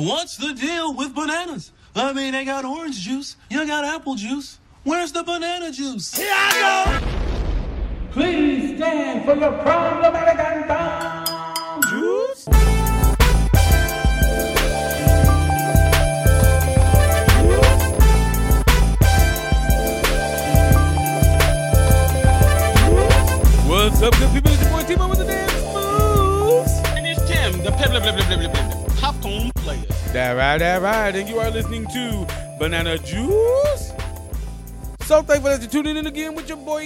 What's the deal with bananas? I mean, they got orange juice, you got apple juice. Where's the banana juice? Here I go. Please stand for your problematic and bomb juice. What's up, good people? It's your boy Timo with the dance moves. And it's Tim, the pep, blah, blah, blah, blah, That right, that right. And you are listening to Banana Juice. So thankful that you're tuning in again with your boys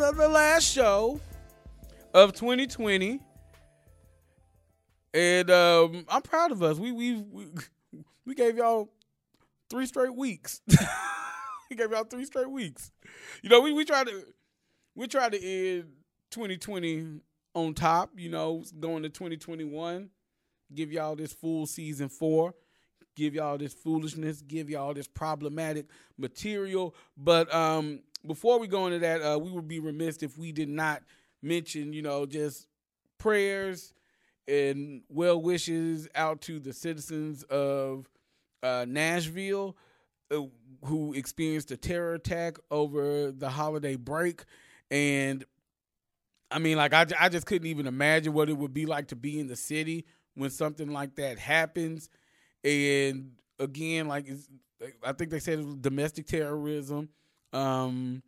of the last show of 2020. And um, I'm proud of us. We we we, gave y'all three straight weeks. we gave y'all three straight weeks. You know, we we tried to we tried to end 2020 on top. You know, going to 2021, give y'all this full season four, give y'all this foolishness, give y'all this problematic material. But um, before we go into that, uh, we would be remiss if we did not mention, you know, just prayers and well wishes out to the citizens of uh, Nashville uh, who experienced a terror attack over the holiday break. And I mean, like, I, I just couldn't even imagine what it would be like to be in the city when something like that happens. And again, like, I think they said it was domestic terrorism. Um,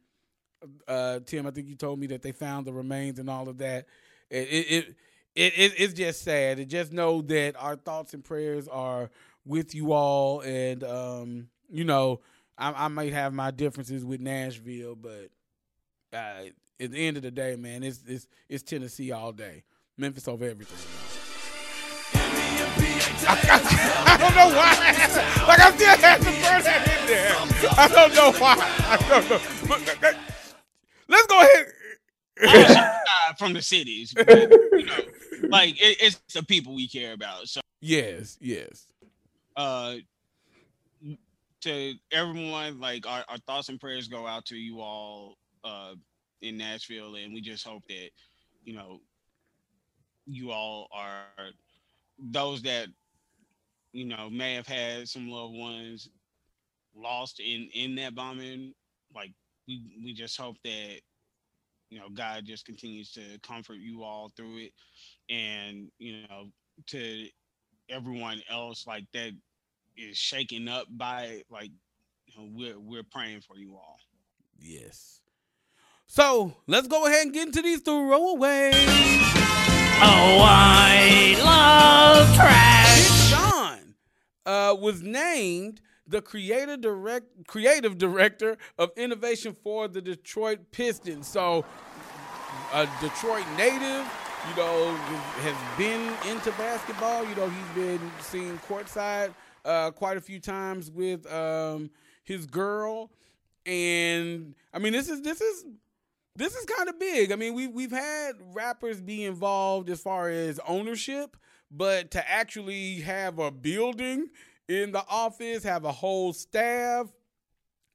uh, Tim, I think you told me that they found the remains and all of that. It, it, it, it, it's just sad. And just know that our thoughts and prayers are with you all. And, um, you know, I, I might have my differences with Nashville, but uh, at the end of the day, man, it's it's it's Tennessee all day. Memphis over everything. I, I, I don't know why. Like I still had to throw that in there. I don't know why. I don't know. But, uh, let's go ahead. We're from the cities, but, you know, like it, it's the people we care about. So, yes, yes. uh, to everyone, like our, our thoughts and prayers go out to you all uh in Nashville, and we just hope that you know you all are those that you know may have had some loved ones lost in in that bombing. Like we we just hope that you know God just continues to comfort you all through it, and you know to everyone else like that is shaken up by like you know, we're we're praying for you all. Yes. So let's go ahead and get into these throwaways. Oh, I love trash. Uh, was named the creative direct creative director of innovation for the Detroit Pistons. So, a Detroit native, you know, has been into basketball. You know, he's been seen courtside uh, quite a few times with um, his girl, and I mean, this is this is this is kind of big. I mean, we we've had rappers be involved as far as ownership, but to actually have a building in the office, have a whole staff,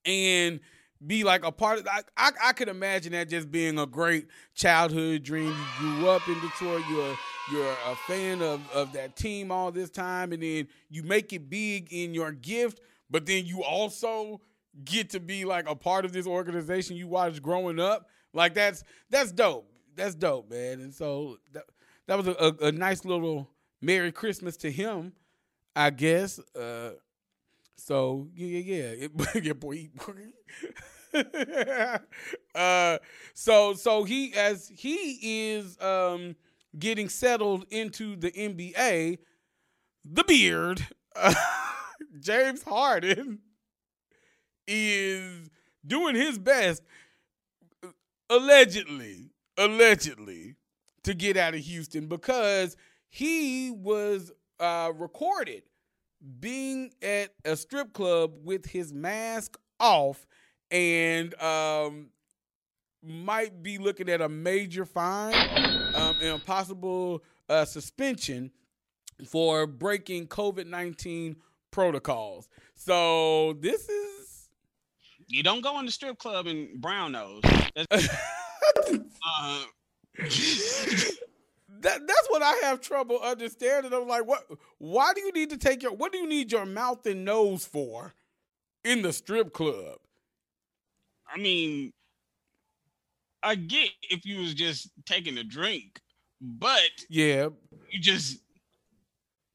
and be like a part of I, I, I could imagine that just being a great childhood dream. You grew up in Detroit, you're you're a fan of, of that team all this time, and then you make it big in your gift, but then you also get to be like a part of this organization you watched growing up. Like that's that's dope. That's dope, man. And so that that was a, a, a nice little Merry Christmas to him, I guess. Uh, so yeah, yeah, yeah, yeah, boy. uh, so so he as he is um getting settled into the NBA, the beard, uh, James Harden is doing his best allegedly, allegedly to get out of Houston because he was uh, recorded being at a strip club with his mask off and um, might be looking at a major fine um, and a possible uh, suspension for breaking COVID 19 protocols. So this is. You don't go in the strip club in brown nose. Uh, that that's what I have trouble understanding. I'm like, what? Why do you need to take your? What do you need your mouth and nose for in the strip club? I mean, I get if you was just taking a drink, but Yeah, you just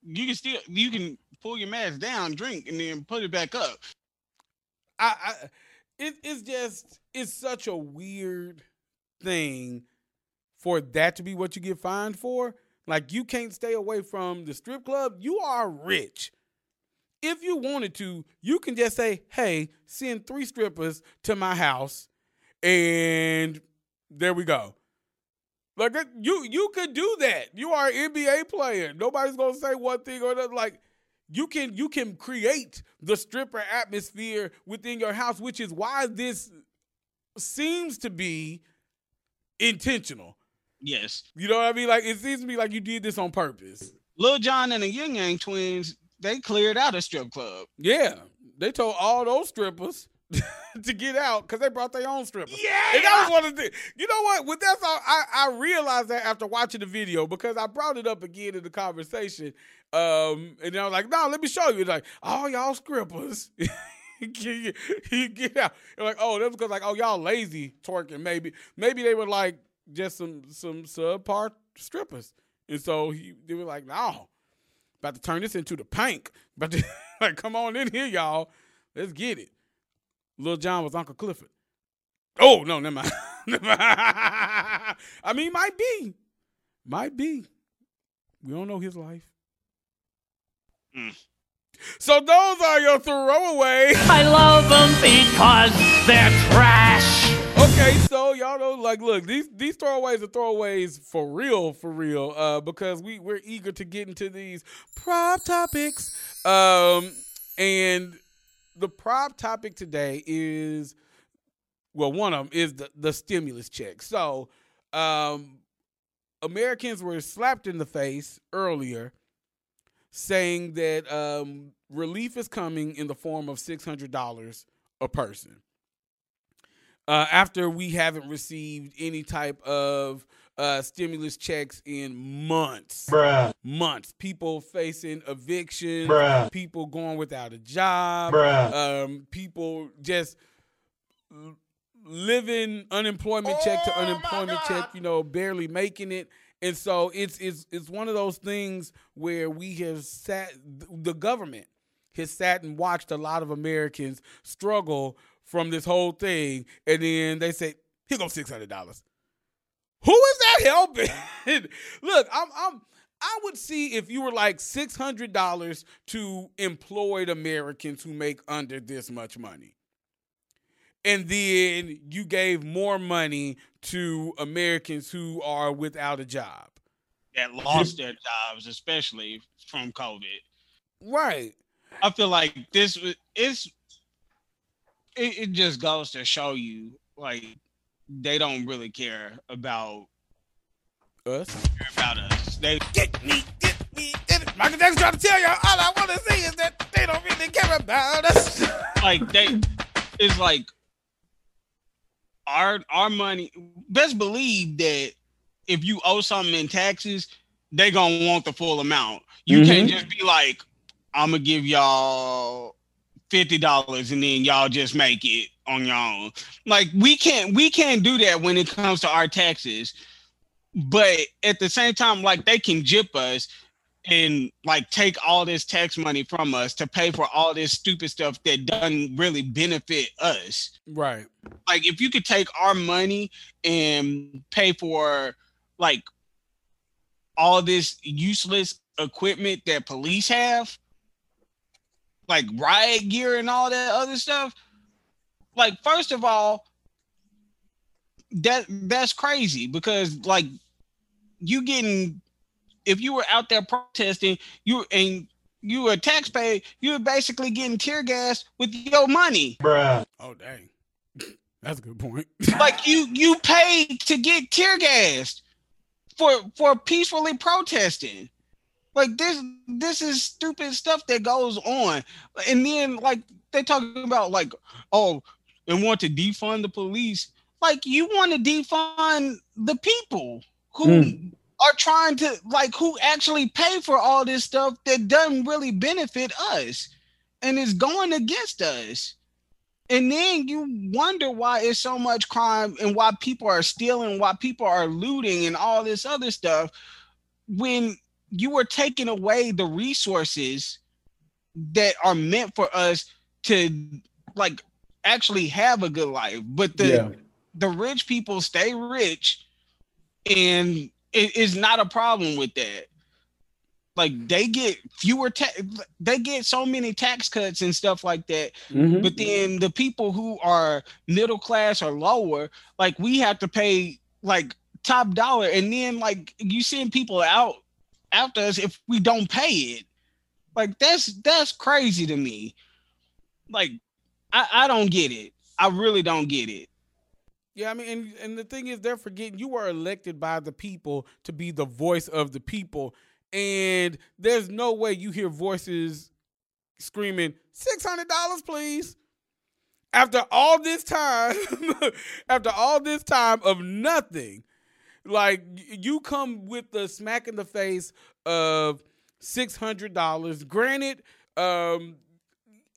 you can still you can pull your mask down, drink, and then put it back up. I, I it, it's just it's such a weird thing for that to be what you get fined for. Like you can't stay away from the strip club. You are rich. If you wanted to, you can just say, "Hey, send three strippers to my house," and there we go. Like you, you could do that. You are an NBA player. Nobody's gonna say one thing or another. Like you can you can create the stripper atmosphere within your house, which is why this seems to be intentional. Yes, You know what I mean? Like it seems to me like you did this on purpose. Lil Jon and the Ying Yang twins they cleared out a strip club. Yeah, they told all those strippers to get out because they brought their own strippers. Yeah, And that was one of the You know what? With that's all I, I realized that after watching the video because I brought it up again in the conversation. Um, and I was like, no, let me show you. It's like, all y'all strippers. get, get out. Like, oh, that's because like, oh, y'all lazy twerking, maybe. Maybe they were like just some some subpar strippers. And so he they were like, no, about to turn this into the Pynk. About to like, come on in here, y'all. Let's get it. Lil Jon was Uncle Clifford. Oh no, never mind. I mean, might be, might be. We don't know his life. Mm. So those are your throwaways. I love them because they're trash. Okay, so y'all know, like, look, these these throwaways are throwaways for real, for real, uh, because we we're eager to get into these prop topics. Um, and the prop topic today is, well, one of them is the the stimulus check. So, um, Americans were slapped in the face earlier, saying that um, relief is coming in the form of six hundred dollars a person uh, after we haven't received any type of uh, stimulus checks in months. Bruh, Months. People facing eviction, Bruh. people going without a job, bruh. um, people just living unemployment check to unemployment check, you know, barely making it. And so it's it's it's one of those things where we have sat the government has sat and watched a lot of Americans struggle from this whole thing, and then they say, "Here goes six hundred dollars." Who is that helping? Look, I'm I'm I would see if you were like six hundred dollars to employed Americans who make under this much money. And then you gave more money to Americans who are without a job. that lost their jobs, especially from COVID. Right. I feel like this it's it, it just goes to show you like they don't really care about Us. about us. They Get me, get me, get it. Michael Jackson trying to tell y'all all I want to see is that they don't really care about us. like they it's like our our money best believe that if you owe something in taxes they gonna want the full amount you can't mm-hmm. just be like i'm gonna give y'all $50 and then y'all just make it on your own like we can't we can't do that when it comes to our taxes but at the same time like they can jip us and like take all this tax money from us to pay for all this stupid stuff that doesn't really benefit us. right. Like if you could take our money and pay for like all this useless equipment that police have, like riot gear and all that other stuff. Like first of all, that that's crazy because like you getting if you were out there protesting, you and you were a taxpayer, you were basically getting tear gas with your money. Bruh. Oh dang. That's a good point. Like you you paid to get tear gassed for for peacefully protesting. Like this this is stupid stuff that goes on. And then like they talking about like oh and want to defund the police. Like you want to defund the people who hmm. are trying to like who actually pay for all this stuff that doesn't really benefit us and is going against us. And then you wonder why it's so much crime and why people are stealing, why people are looting and all this other stuff when you are taking away the resources that are meant for us to like actually have a good life. But the Yeah. the rich people stay rich and it is not a problem with that. Like they get fewer ta- they get so many tax cuts and stuff like that. Mhm. But then the people who are middle class or lower, like we have to pay like top dollar, and then like you send people out after us if we don't pay it. Like that's that's crazy to me. Like I, I don't get it. I really don't get it. Yeah, I mean, and, and the thing is, they're forgetting you were elected by the people to be the voice of the people, and there's no way you hear voices screaming six hundred dollars, please. After all this time, after all this time of nothing, like you come with the smack in the face of six hundred dollars. Granted, um,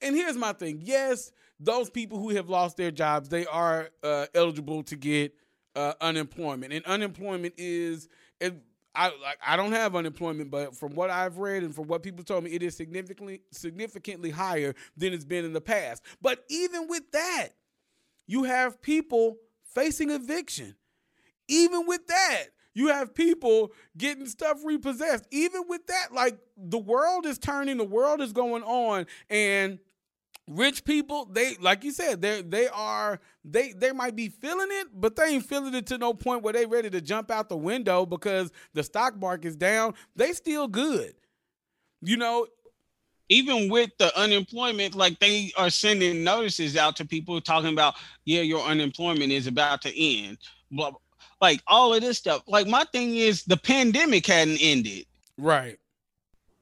and here's my thing. Yes, those people who have lost their jobs, they are uh, eligible to get uh, unemployment, and unemployment is. It, I like I don't have unemployment, but from what I've read and from what people told me, it is significantly significantly higher than it's been in the past. But even with that, you have people facing eviction. Even with that, you have people getting stuff repossessed. Even with that, like the world is turning, the world is going on, and rich people, they like you said, they they are they they might be feeling it, but they ain't feeling it to no point where they ready to jump out the window because the stock market's down. They still good. You know, even with the unemployment, like they are sending notices out to people talking about, yeah, your unemployment is about to end. Blah, like all of this stuff. Like my thing is the pandemic hadn't ended. right.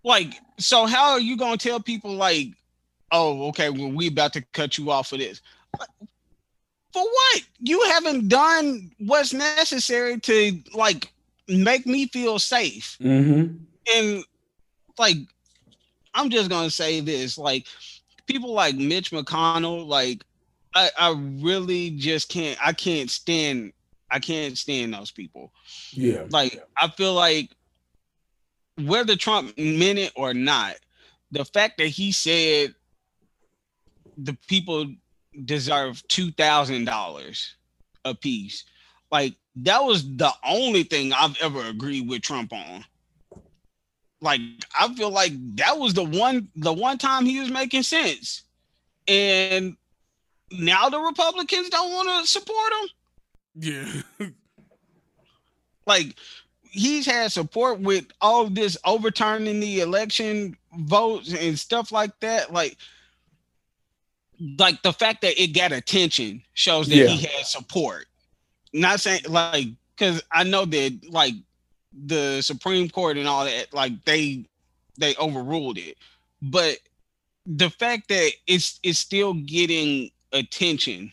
Like, so how are you gonna tell people like, oh, okay, well, we about to cut you off for this? For what? You haven't done what's necessary to like make me feel safe Mhm. and like I'm just gonna say this, like people like Mitch McConnell, like I, I really just can't I can't stand I can't stand those people. Yeah. Like I feel like whether Trump meant it or not, the fact that he said the people deserve two thousand dollars a piece, like that was the only thing I've ever agreed with Trump on. Like I feel like that was the one the one time he was making sense. And now the Republicans don't want to support him Yeah. like he's had support with all this overturning the election votes and stuff like that like like the fact that it got attention shows that Yeah. he had support not saying like because i know that like the supreme court and all that like they they overruled it but the fact that it's it's still getting attention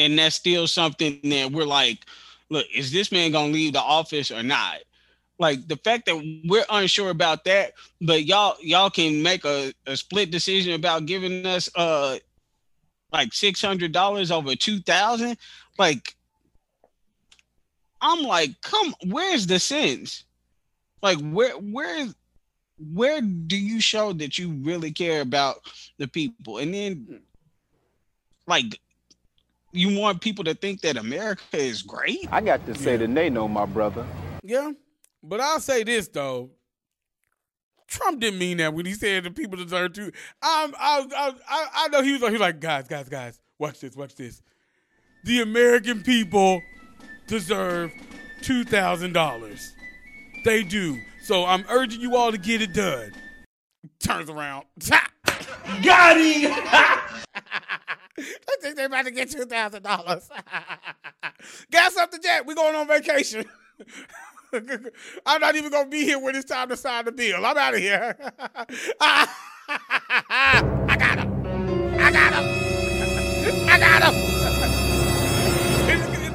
and that's still something that we're like look, is this man gonna leave the office or not? Like the fact that we're unsure about that, but y'all y'all can make a, a split decision about giving us uh like six hundred dollars over two thousand. Like I'm like, come, where's the sense? Like where where where do you show that you really care about the people? And then like you want people to think that America is great? I got to say that they know my brother. Yeah. But I'll say this though. Trump didn't mean that when he said the people deserve to. Um, I, I, I, I know he was like, he was like, guys, guys, guys, watch this, watch this. The American people deserve two thousand dollars. They do. So I'm urging you all to get it done. Turns around. Got him. I think they're about to get two thousand dollars. Gas up something, Jack? We're going on vacation. I'm not even gonna be here when it's time to sign the bill. I'm out of here. I got him. I got him. I got him.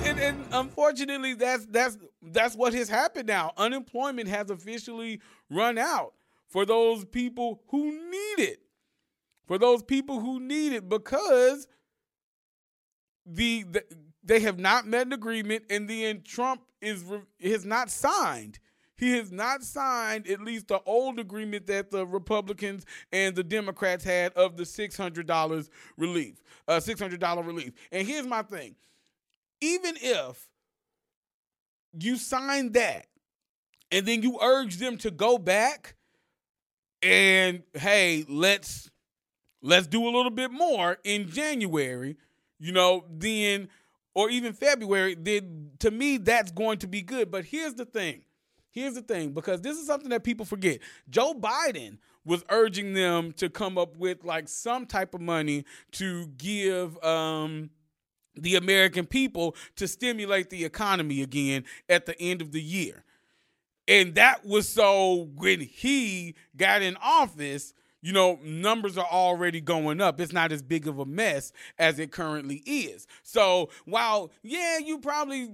And- and unfortunately, that's that's that's what has happened now. Unemployment has officially run out for those people who need it. For those people who need it because the, the they have not met an agreement, and then Trump is has not signed. He has not signed at least the old agreement that the Republicans and the Democrats had of the six hundred dollars relief, uh, six hundred dollar relief. And here's my thing: even if you sign that, and then you urge them to go back, and hey, let's let's do a little bit more in January, you know, then or even February, then to me that's going to be good. But here's the thing. Here's the thing, because this is something that people forget. Joe Biden was urging them to come up with like some type of money to give um, the American people to stimulate the economy again at the end of the year. And that was so when he got in office, you know, numbers are already going up. It's not as big of a mess as it currently is. So while, yeah, you probably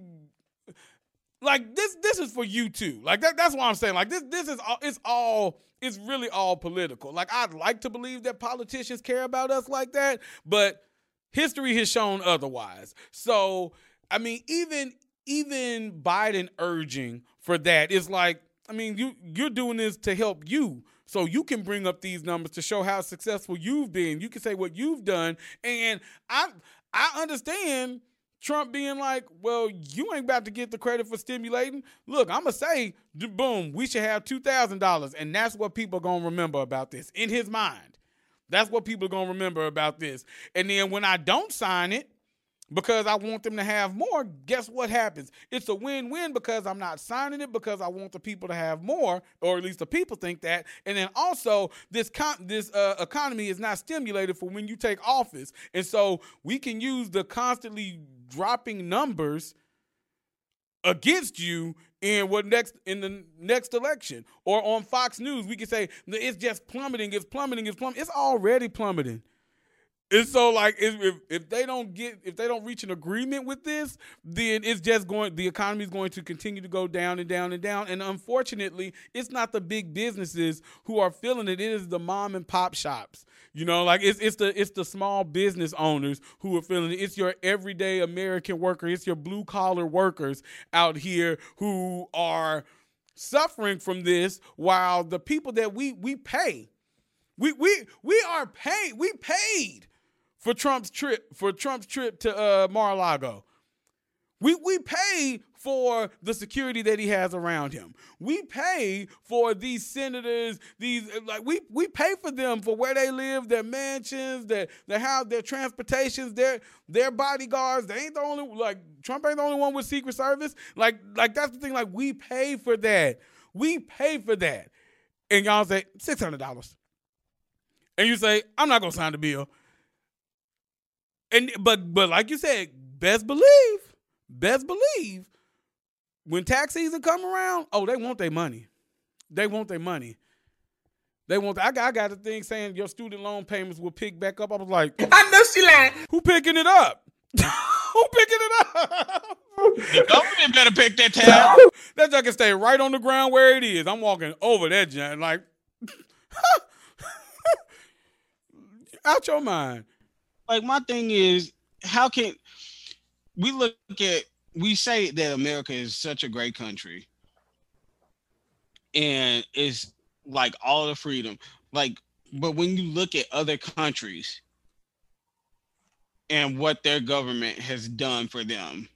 like this this is for you too. Like that that's what I'm saying. Like this this is all it's all it's really all political. Like I'd like to believe that politicians care about us like that, but history has shown otherwise. So, I mean, even even Biden urging for that. It's like, I mean, you you're doing this to help you so you can bring up these numbers to show how successful you've been. You can say what you've done. And I I understand Trump being like, well, you ain't about to get the credit for stimulating. Look, I'm going to say, boom, we should have $2,000. And that's what people are going to remember about this in his mind. That's what people are going to remember about this. And then when I don't sign it, because I want them to have more, guess what happens? It's a win-win because I'm not signing it because I want the people to have more, or at least the people think that. And then also, this this uh, economy is not stimulated for when you take office, and so we can use the constantly dropping numbers against you in what next in the next election or on Fox News we can say it's just plummeting it's plummeting it's plummeting it's already plummeting and so, like, if, if they don't get, if they don't reach an agreement with this, then it's just going, the economy is going to continue to go down and down and down. And unfortunately, it's not the big businesses who are feeling it. It is the mom and pop shops. You know, like it's it's the it's the small business owners who are feeling it. It's your everyday American worker. It's your blue collar workers out here who are suffering from this, while the people that we we pay, we we we are paid. We paid for Trump's trip for Trump's trip to uh, Mar-a-Lago. We we pay for the security that he has around him. We pay for these senators, these like we we pay for them for where they live, their mansions, their their house, their transportations, their their bodyguards. They ain't the only like Trump ain't the only one with Secret Service. Like like that's the thing. Like we pay for that. We pay for that. And y'all say six hundred dollars. And you say, I'm not gonna sign the bill. And but but like you said, best believe, best believe, when tax season come around, oh, they want their money. They want their money. They want. I got. I got a thing saying your student loan payments will pick back up. I was like, I know she lying. Who picking it up? Who picking it up? The government better pick that tab. that junk can stay right on the ground where it is. I'm walking over that junk like, out your mind like my thing is how can we look at we say that America is such a great country. And it's like all the freedom. Like but when you look at other countries and what their government has done for them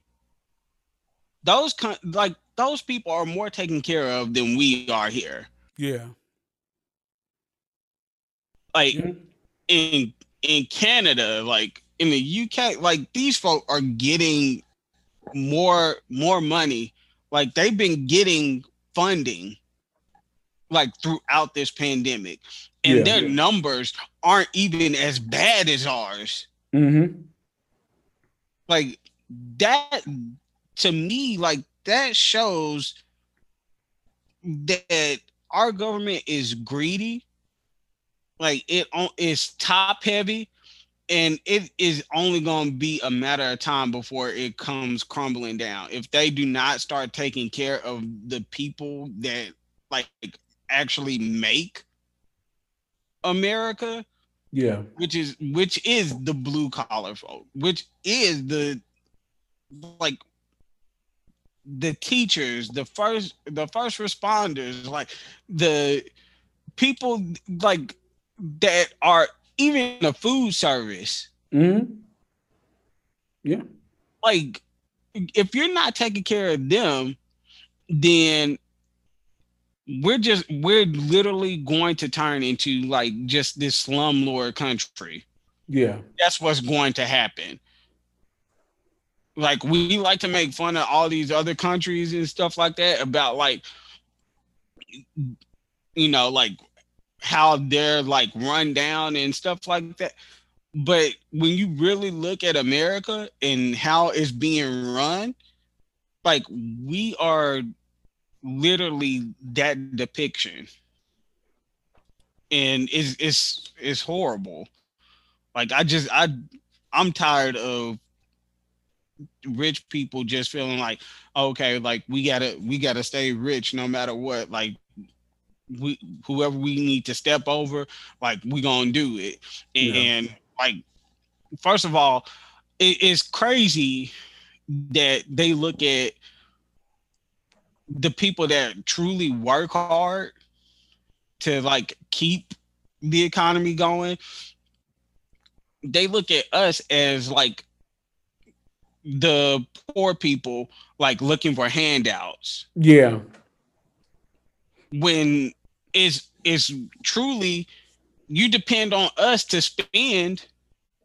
those like those people are more taken care of than we are here. Yeah. Like yeah. in in Canada, like in the UK, like these folk are getting more more money. Like they've been getting funding like throughout this pandemic. And yeah, their yeah. numbers aren't even as bad as ours. Mm-hmm. Like that to me, like that shows that our government is greedy like it it is top heavy and it is only going to be a matter of time before it comes crumbling down if they do not start taking care of the people that like actually make america Yeah. which is which is the blue collar folk which is the like the teachers the first the first responders like the people like that are even the food service hmm Yeah. like if you're not taking care of them then we're just we're literally going to turn into like just this slumlord country Yeah. that's what's going to happen like we like to make fun of all these other countries and stuff like that about like you know like how they're like run down and stuff like that. But when you really look at america and how it's being run like we are literally that depiction. And it's it's it's horrible. Like i just i i'm tired of rich people just feeling like okay like we gotta we gotta stay rich no matter what. Like we whoever we need to step over like we gonna do it and, Yeah. and like first of all it is crazy that they look at the people that truly work hard to like keep the economy going they look at us as like the poor people like looking for handouts Yeah. When it's it's truly you depend on us to spend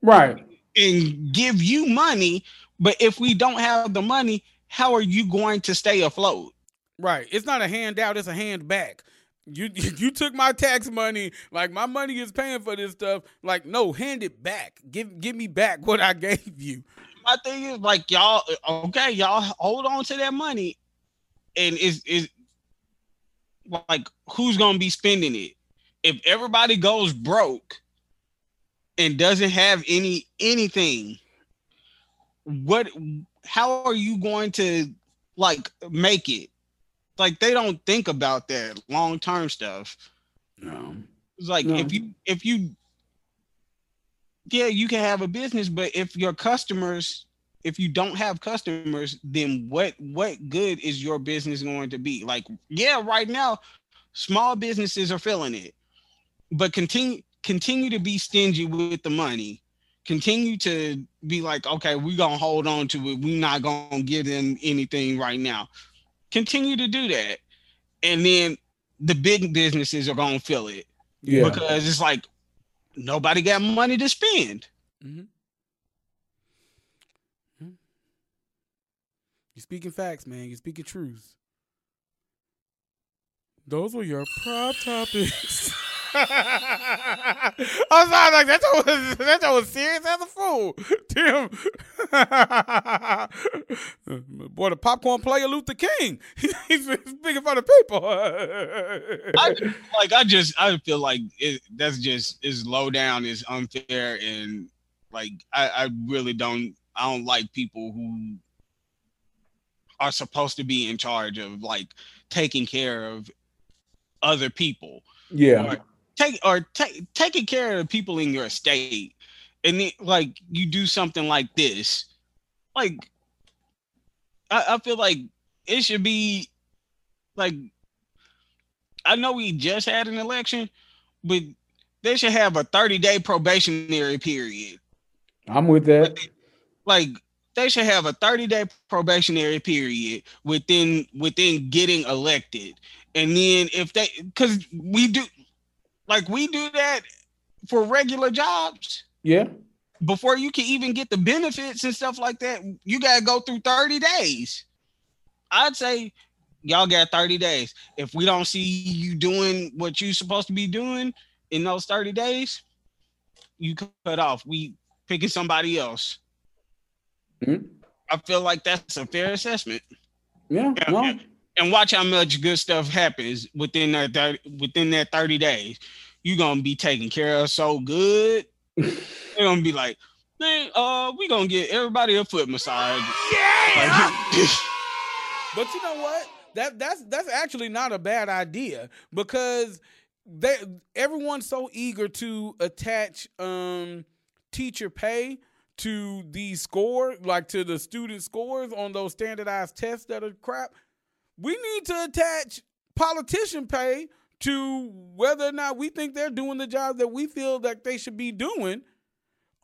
Right. and give you money but if we don't have the money how are you going to stay afloat Right. It's not a handout, it's a hand back. You you took my tax money, like my money is paying for this stuff. Like, no, hand it back. Give give me back what I gave you. my thing is like y'all okay y'all hold on to that money and is is like who's gonna be spending it if everybody goes broke and doesn't have any anything what how are you going to like make it like they don't think about that long term stuff No. it's like No. if you if you yeah, you can have a business, but if your customers, if you don't have customers, then what what good is your business going to be? Like, yeah, right now, small businesses are feeling it, but continue continue to be stingy with the money. Continue to be like, okay, we're gonna hold on to it. We're not gonna give them anything right now. Continue to do that. And then the big businesses are gonna feel it Yeah. because it's like nobody got money to spend. Mm-hmm. You're speaking facts, man. You're speaking truths. Those were your prop topics. I was like that was that was serious as a fool. Tim, boy, the popcorn player Luther King. He's speaking for the people. I like I just I feel like it, that's just is low down, is unfair, and like I, I really don't I don't like people who are supposed to be in charge of like taking care of other people. yeah, or take or take taking care of people in your state and then like you do something like this like I, I feel like it should be like i know we just had an election but they should have a 30 day probationary period I'm with that. like they should have a 30 day probationary period within within getting elected. And then if they because we do like we do that for regular jobs. Yeah, before you can even get the benefits and stuff like that you got to go through 30 days. I'd say y'all got 30 days. If we don't see you doing what you're supposed to be doing in those 30 days you cut off. We picking somebody else Mhm. i feel like that's a fair assessment yeah, Yeah, no, yeah. and watch how much good stuff happens within that 30, within that 30 days you're gonna be taken care of so good they're gonna be like, man, uh, we gonna get everybody a foot massage. Yeah. But you know what? That that's that's actually not a bad idea because they everyone's so eager to attach um teacher pay to the score, like to the student scores on those standardized tests that are crap. We need to attach politician pay to whether or not we think they're doing the job that we feel that they should be doing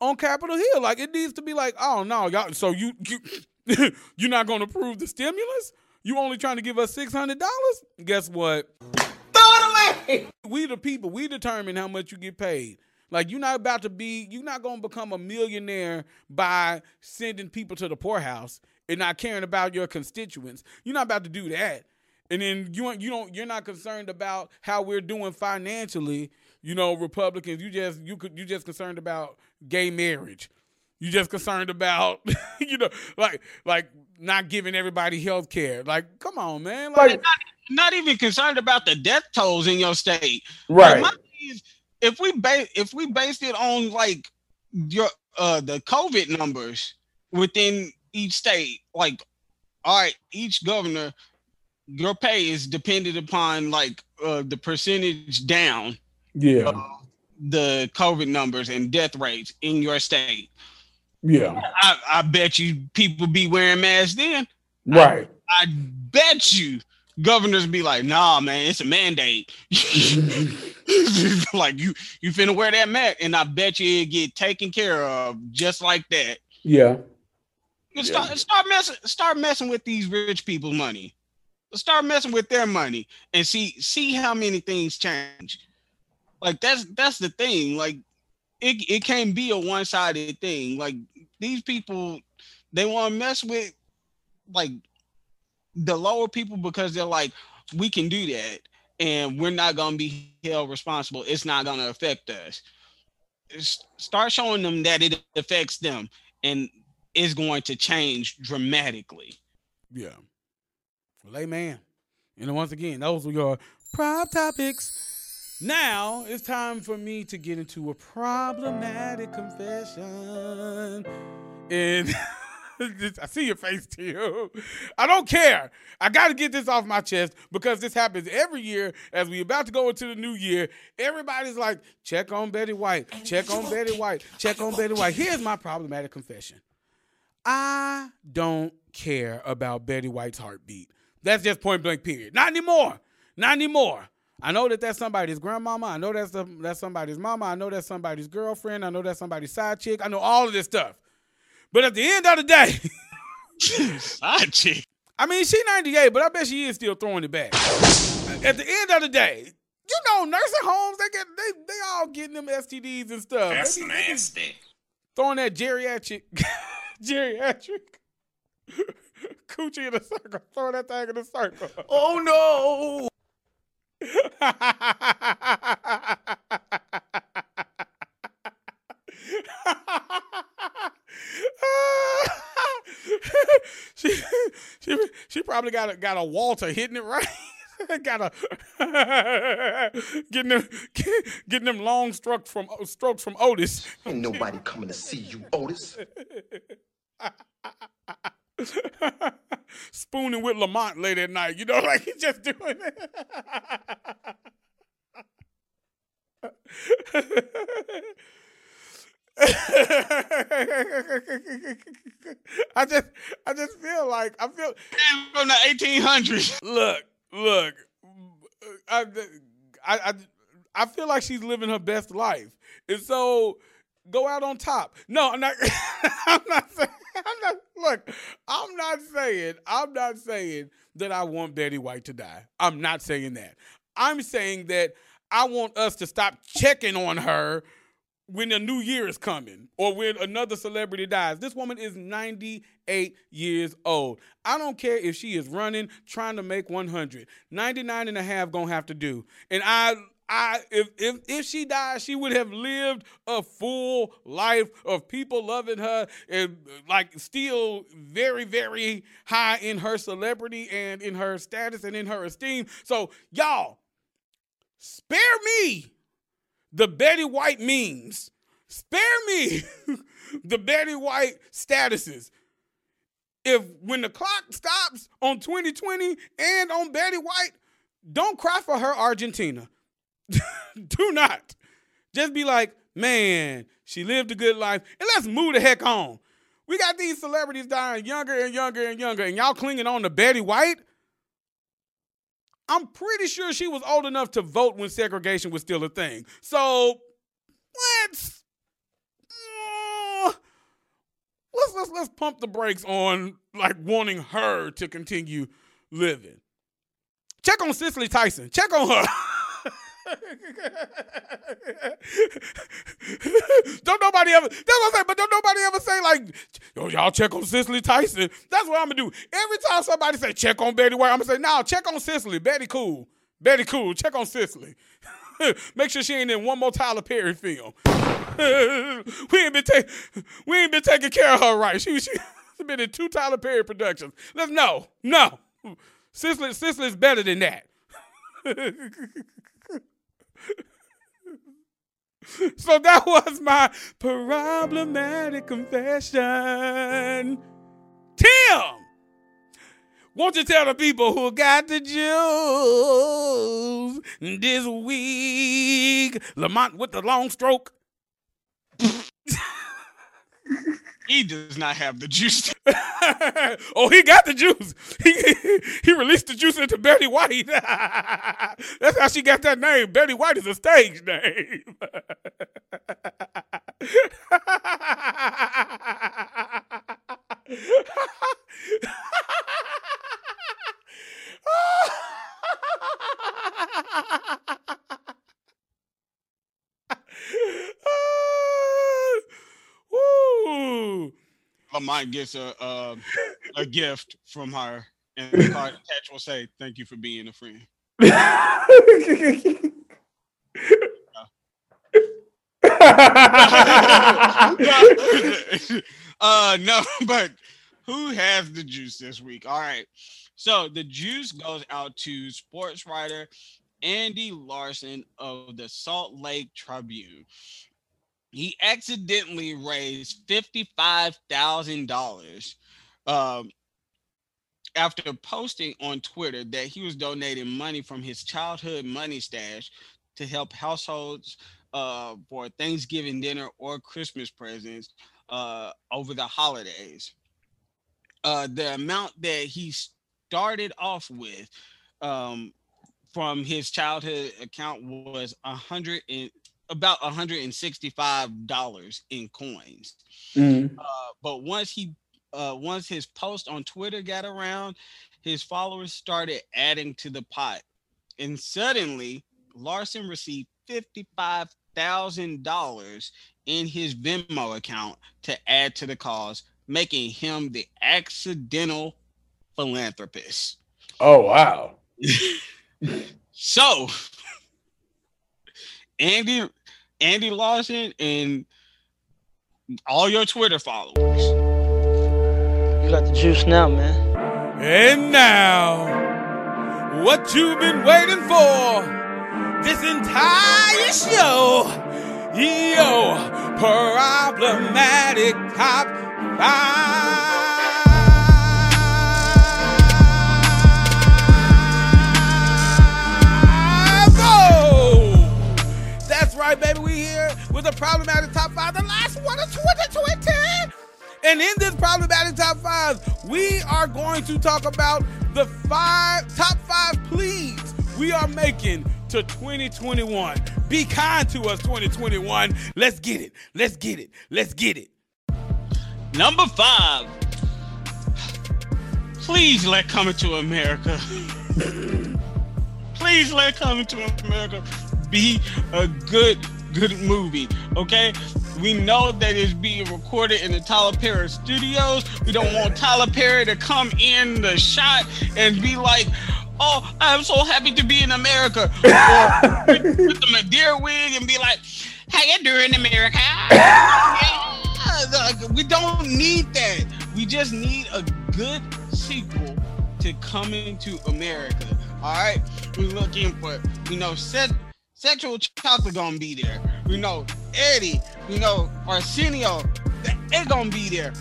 on Capitol Hill. Like it needs to be like, oh no, y'all. So you you you're not going to approve the stimulus? You only trying to give us six hundred dollars? Guess what? Throw it away. We the people. We determine how much you get paid. Like you're not about to be. You're not going to become a millionaire by sending people to the poorhouse and not caring about your constituents. You're not about to do that. And then you you don't you're not concerned about how we're doing financially. You know, Republicans. You just you could you just concerned about gay marriage. You just concerned about you know like like not giving everybody health care. Like, come on, man. Like, Not even concerned about the death tolls in your state. Right. Is, if we base if we based it on like your uh the COVID numbers within each state, like all right, each governor, your pay is dependent upon like uh the percentage down Yeah. the COVID numbers and death rates in your state. Yeah. I, I bet you people be wearing masks then. Right. I bet you governors be like, nah, man, it's a mandate. like you you finna wear that mask, and I bet you it get taken care of just like that. Yeah. You start start messing start messing with these rich people's money. Start messing with their money and see see how many things change. Like that's that's the thing. Like it, it can't be a one-sided thing. Like these people, they want to mess with like the lower people because they're like, we can do that and we're not gonna be held responsible. It's not gonna affect us. Start showing them that it affects them and is going to change dramatically. yeah. Well, amen. And once again, those were your prop topics. Now it's time for me to get into a problematic confession. And I see your face, too. I don't care. I got to get this off my chest because this happens every year as we about to go into the new year. Everybody's like, check on Betty White, check on Betty White, check on Betty White. Here's my problematic confession. I don't care about Betty White's heartbeat. That's just point blank. Period. Not anymore. Not anymore. I know that that's somebody's grandmama. I know that's the, that's somebody's mama. I know that's somebody's girlfriend. I know that's somebody's side chick. I know all of this stuff. But at the end of the day, ah, Side chick. I mean, she 98, but I bet she is still throwing it back. At the end of the day, you know, nursing homes, they get they they all getting them STDs and stuff. That's they nasty. throwing that geriatric geriatric coochie in a circle, throwing that thing in a circle. Oh no! she, she, she probably got a, got a Walter hitting it right. got a getting them getting them long strokes from strokes from Otis. Ain't nobody coming to see you, Otis. Spooning with Lamont late at night. You know, like he's just doing it. I just I just feel like I feel From the 1800s. look, look. I, I, I, I feel like she's living her best life, and so go out on top. No, I'm not. I'm not saying. I'm not. Look, I'm not saying. I'm not saying that I want Betty White to die. I'm not saying that. I'm saying that I want us to stop checking on her when the new year is coming or when another celebrity dies. This woman is 98 years old. I don't care if she is running, trying to make 100. 99 and a half gonna have to do. And I I if if if she died, she would have lived a full life of people loving her and like still very very high in her celebrity and in her status and in her esteem. So y'all spare me the Betty White memes. spare me the Betty White statuses. If when the clock stops on 2020 and on Betty White, don't cry for her Argentina. Do not. Just be like, man, she lived a good life, and let's move the heck on. We got these celebrities dying younger and younger and younger, and y'all clinging on to Betty White. I'm pretty sure she was old enough to vote when segregation was still a thing. So let's uh, let's let's let's pump the brakes on like wanting her to continue living. Check on Cicely Tyson. Check on her. don't nobody ever. That's what I'm saying. But don't nobody ever say like, "Yo, y'all check on Cicely Tyson." That's what I'm gonna do. Every time somebody say check on Betty White, I'm gonna say, "No, check on Cicely. Betty cool. Betty cool. Check on Cicely. Make sure she ain't in one more Tyler Perry film. we ain't been taking we ain't been taking care of her right. She she been in two Tyler Perry productions. Let's no, no. Cicely Cicely's better than that. so that was my problematic confession. Tim, won't you tell the people who got the juice this week? Lamont with the long stroke. He does not have the juice. oh, he got the juice. He he released the juice into Betty White. That's how she got that name. Betty White is a stage name. Woo. Lamont gets a a, a gift from her, and the card attached will say, "Thank you for being a friend." uh no, but who has the juice this week? All right. So the juice goes out to sports writer Andy Larsen of the Salt Lake Tribune. He accidentally raised $55,000 um, after posting on Twitter that he was donating money from his childhood money stash to help households uh, for Thanksgiving dinner or Christmas presents uh, over the holidays. Uh, the amount that he started off with um, from his childhood account was a hundred and about $165 in coins. Mhm. Uh, but once he uh, once his post on Twitter got around, his followers started adding to the pot. And suddenly Larsen received $55,000 in his Venmo account to add to the cause, making him the accidental philanthropist. Oh wow. So Andy Andy Lawson and all your Twitter followers. You got the juice now, man. And now, what you've been waiting for this entire show, yo, problematic top five. Problematic top five, the last one of 2020. And in this problematic top five, we are going to talk about the five top five pleas we are making to 2021. Be kind to us, 2021. Let's get it. Let's get it. Let's get it. Number five. Please let Coming to America. Please let Coming to America be a good, good movie. Okay? We know that it's being recorded in the Tyler Perry studios. We don't want Tyler Perry to come in the shot and be like, Oh, I'm so happy to be in America. Or with, with the Madea wig and be like, How you doing, America? Yeah, we don't need that. We just need a good sequel to Coming to America. All right, we're looking for you know, set, sexual chocolate gonna be there. We know Eddie, We know, Arsenio, they're gonna be there.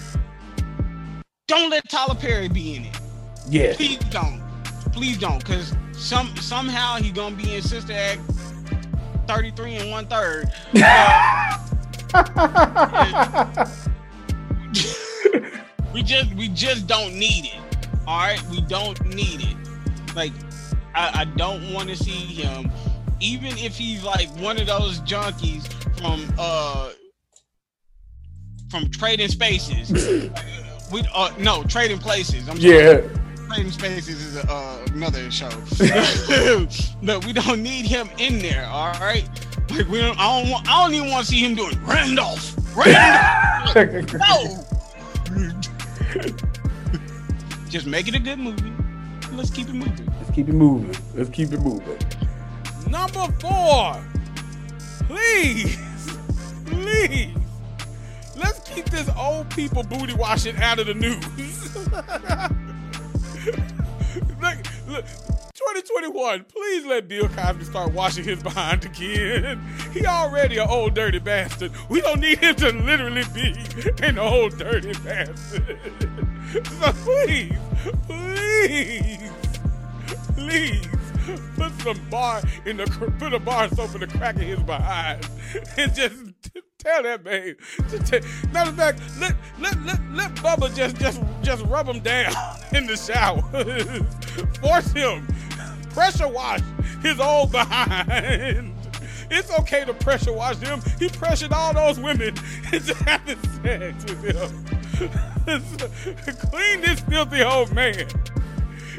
Don't let Tyler Perry be in it. Yeah. Please don't. Please don't, cause some somehow he gonna be in Sister Act 33 and one third. we just we just don't need it. All right, we don't need it. Like I, I don't want to see him, even if he's like one of those junkies from uh from Trading Spaces. we uh no Trading Places. I'm sorry. Yeah. Trading Spaces is uh, another show. but we don't need him in there. All right. Like we don't. I don't want. I don't even want to see him doing Randolph. Randolph. no. Just make it a good movie. Let's keep it moving. Let's keep it moving. Let's keep it moving. Number four. Please. Please. Let's keep this old people booty washing out of the news. look, look, 2021, please let Bill Cosby start washing his behind again. He already an old dirty bastard. We don't need him to literally be an old dirty bastard. So please, please, please put some bar in the put a bar soap in the crack of his behind and just tell that man. to ta- Matter of fact, let let let let Bubba just just just rub him down in the shower. Force him pressure wash his old behind. It's okay to pressure wash him. He pressured all those women into having sex with him. Clean this filthy old man.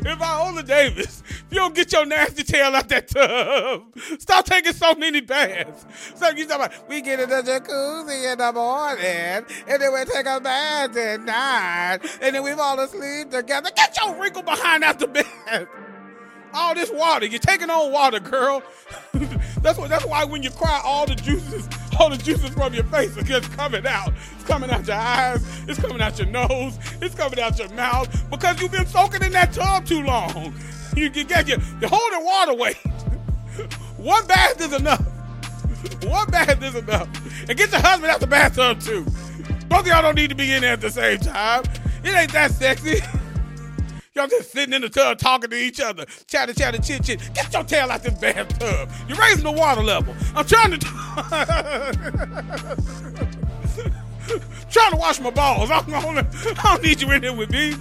If Viola Davis, if you don't get your nasty tail out that tub, stop taking so many baths. So you talking about, we get in the jacuzzi in the morning, and then we take a bath at night, and then we fall asleep together. Get your wrinkle behind out the bed. All this water, you're taking on water, girl. that's what. That's why when you cry, all the juices, all the juices from your face are just coming out. It's coming out your eyes. It's coming out your nose. It's coming out your mouth because you've been soaking in that tub too long. You get your you're holding water weight. One bath is enough. One bath is enough. And get your husband out the bathtub too. Both of y'all don't need to be in there at the same time. It ain't that sexy. Y'all just sitting in the tub talking to each other, chatter, chatter, chit, chit. Get your tail out of this bathtub. You're raising the water level. I'm trying to trying to wash my balls. I don't, I don't need you in here with me.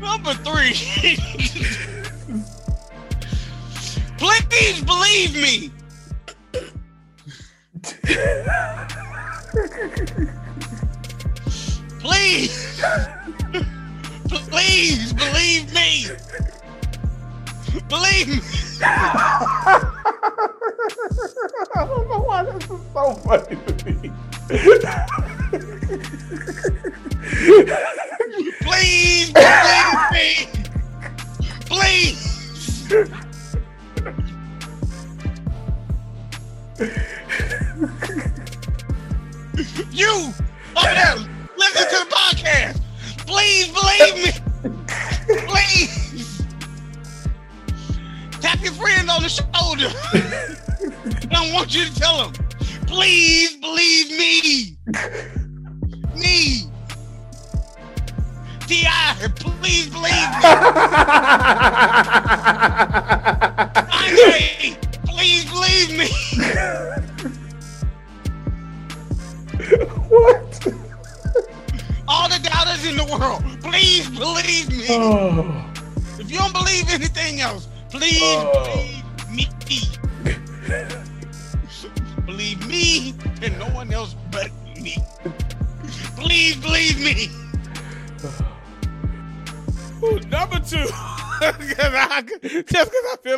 Number three. Please believe me. Please. Please believe me. Believe me. I don't know why this is so funny to me. Please believe me.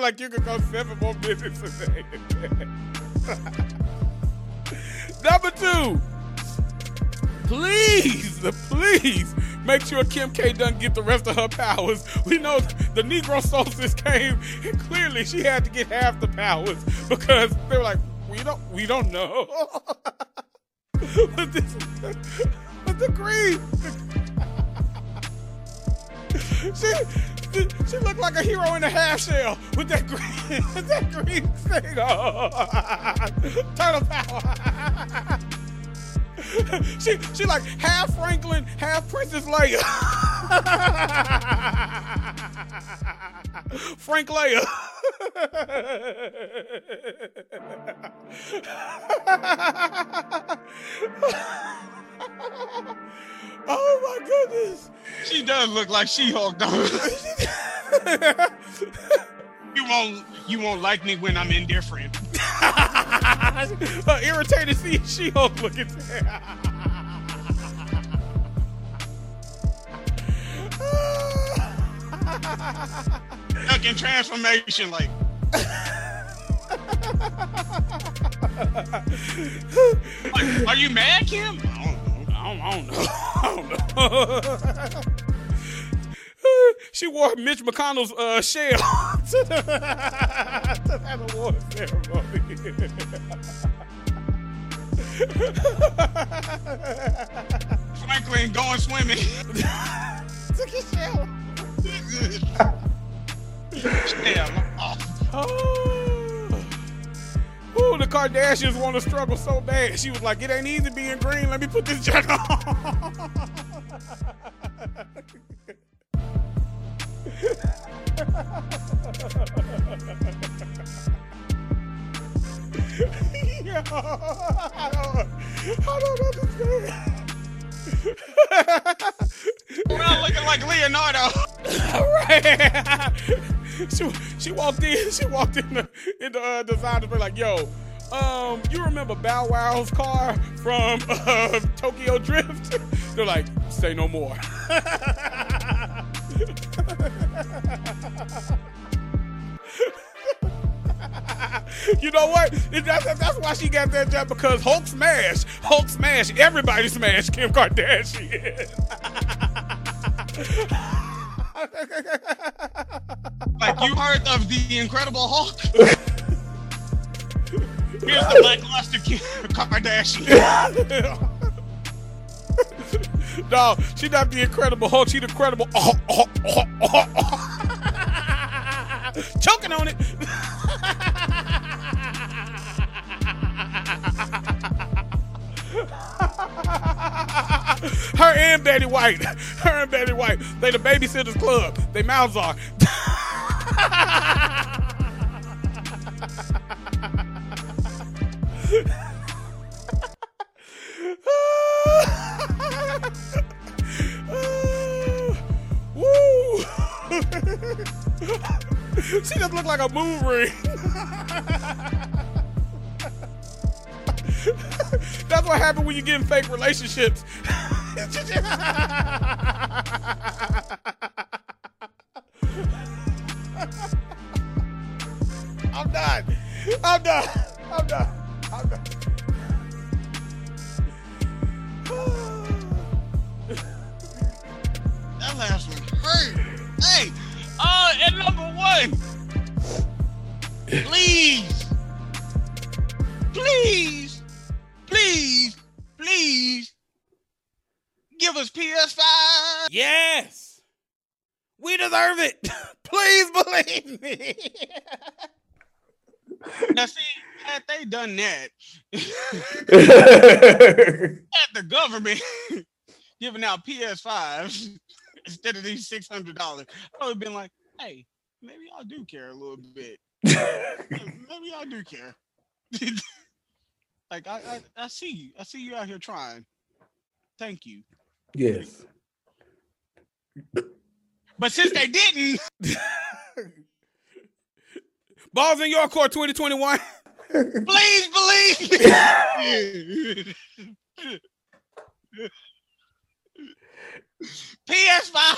Like you could go seven more minutes today. number two. Please, please make sure Kim K doesn't get the rest of her powers. We know the Negro solstice came, and clearly she had to get half the powers because they were like, we don't, we don't know. but this, but the green. she, she looked like a hero in a half shell with that green, that green thing on. Turtle power. she she like half Franklin, half Princess Leia. Frank Leia. oh my goodness. She does look like She-Hulk though. you won't you won't like me when I'm indifferent. uh, irritated to see She Hulk looking. Fucking transformation, like Like, are you mad, Kim? I don't know. I don't, know. I don't know. she wore Mitch McConnell's uh, shell to, the, to that award ceremony. Franklin going swimming. Took his shell. Oh, Oh. Ooh, the Kardashians want to struggle so bad. She was like, "It ain't easy being green. Let me put this jacket on." Yo, I don't, I don't understand. Well, looking like Leonardo. right. she, she walked in. She walked in the in the uh, designer like, "Yo, um, you remember Bow Wow's car from uh, Tokyo Drift?" They're like, "Say no more." You know what? That's why she got that job because Hulk smash, Hulk smash, everybody smash Kim Kardashian. Like you heard of the Incredible Hulk? Here's the lackluster Kim Kardashian. no, she not the Incredible Hulk. She the Incredible. Oh, oh, oh, oh, oh. Choking on it. Her and Betty White. Her and Betty White. They the babysitters club. They mouths are. Woo! she just looked like a moon ring. That's what happened when you get in fake relationships. I'm done. I'm done. had the government giving out PS5s instead of these six hundred dollars, I would have been like, hey, maybe I do care a little bit. maybe I do care. like I, I, I see you. I see you out here trying. Thank you. Yes. But since they didn't, Balls in your court 2021. Please believe me. PS5.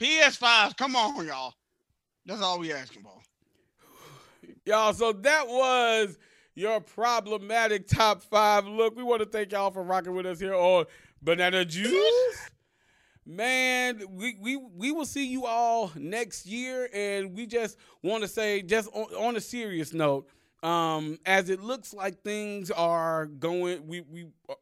PS5. Come on, y'all. That's all we asking for. Y'all, so that was your problematic top five. Look, we want to thank y'all for rocking with us here on Banana Juice. Man, we, we we will see you all next year, and we just want to say, just on, on a serious note, um, as it looks like things are going, we we uh,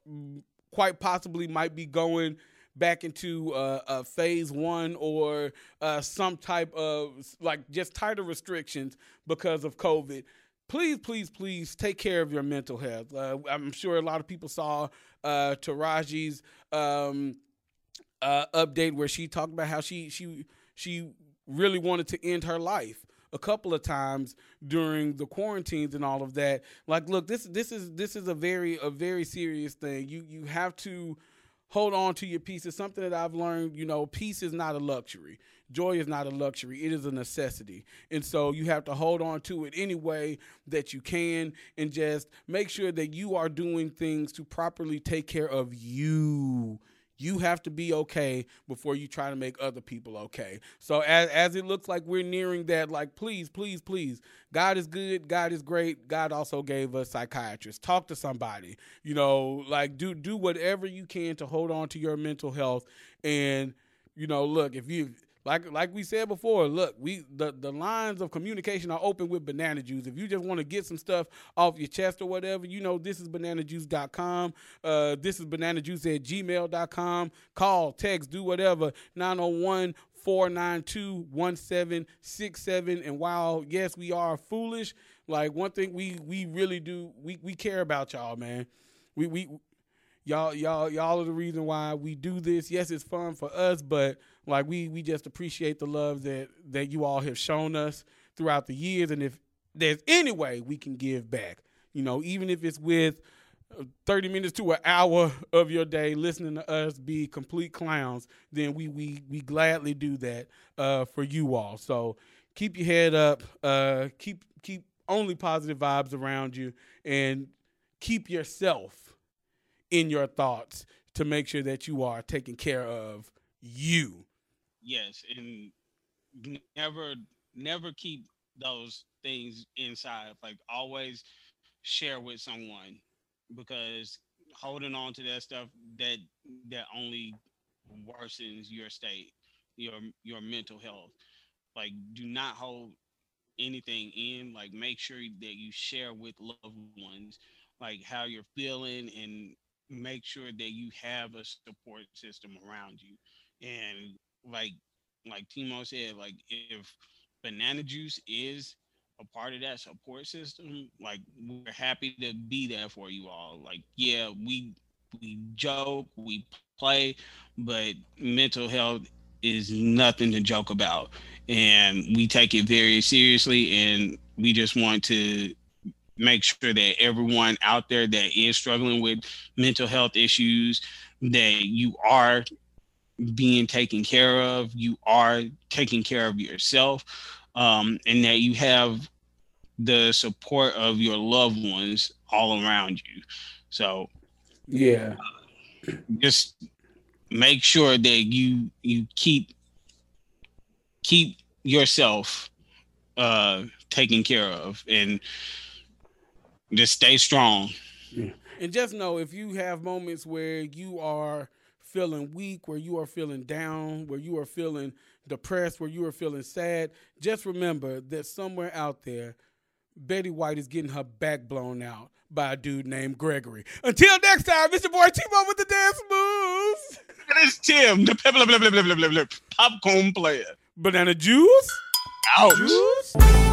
quite possibly might be going back into uh, phase one or uh, some type of like just tighter restrictions because of COVID, please, please, please take care of your mental health. Uh, I'm sure a lot of people saw uh, Taraji's um, uh, update where she talked about how she she she really wanted to end her life a couple of times during the quarantines and all of that. Like, look, this this is this is a very a very serious thing. You you have to hold on to your peace. It's something that I've learned. You know, peace is not a luxury. Joy is not a luxury. It is a necessity. And so you have to hold on to it any way that you can and just make sure that you are doing things to properly take care of you. You have to be okay before you try to make other people okay. So as as it looks like we're nearing that, like please, please, please, God is good, God is great. God also gave us psychiatrists. Talk to somebody. You know, like do do whatever you can to hold on to your mental health. And you know, look, if you like like we said before, look, we the, the lines of communication are open with banana juice. If you just want to get some stuff off your chest or whatever, you know, this is bananajuice.com. Uh, this is bananajuice at gmail.com. Call, text, do whatever. 901 492 1767. And while, yes, we are foolish, like one thing we we really do, we, we care about y'all, man. We we y'all y'all y'all are the reason why we do this. Yes, it's fun for us, but like we we just appreciate the love that that you all have shown us throughout the years, and if there's any way we can give back, you know, even if it's with uh, 30 minutes to an hour of your day listening to us be complete clowns, then we we we gladly do that uh, for you all. So keep your head up, uh, keep keep only positive vibes around you, and keep yourself in your thoughts to make sure that you are taking care of you. Yes, and never never keep those things inside. Like always share with someone because holding on to that stuff that that only worsens your state, your your mental health. Like do not hold anything in. Like make sure that you share with loved ones like how you're feeling and make sure that you have a support system around you. And like like Timo said, like if banana juice is a part of that support system, like we're happy to be there for you all. Like, yeah, we we joke, we play, but mental health is nothing to joke about. And we take it very seriously and we just want to make sure that everyone out there that is struggling with mental health issues that you are being taken care of you are taking care of yourself um, and that you have the support of your loved ones all around you. So Yeah. just make sure that you you keep keep yourself uh taken care of and just stay strong. And just know if you have moments where you are feeling weak, where you are feeling down, where you are feeling depressed, where you are feeling sad, just remember that somewhere out there, Betty White is getting her back blown out by a dude named Gregory. Until next time, Mr. Boy T-Mo with the dance moves. it's tim the blah, blah, blah, blah, blah, popcorn player Banana juice? out Juice?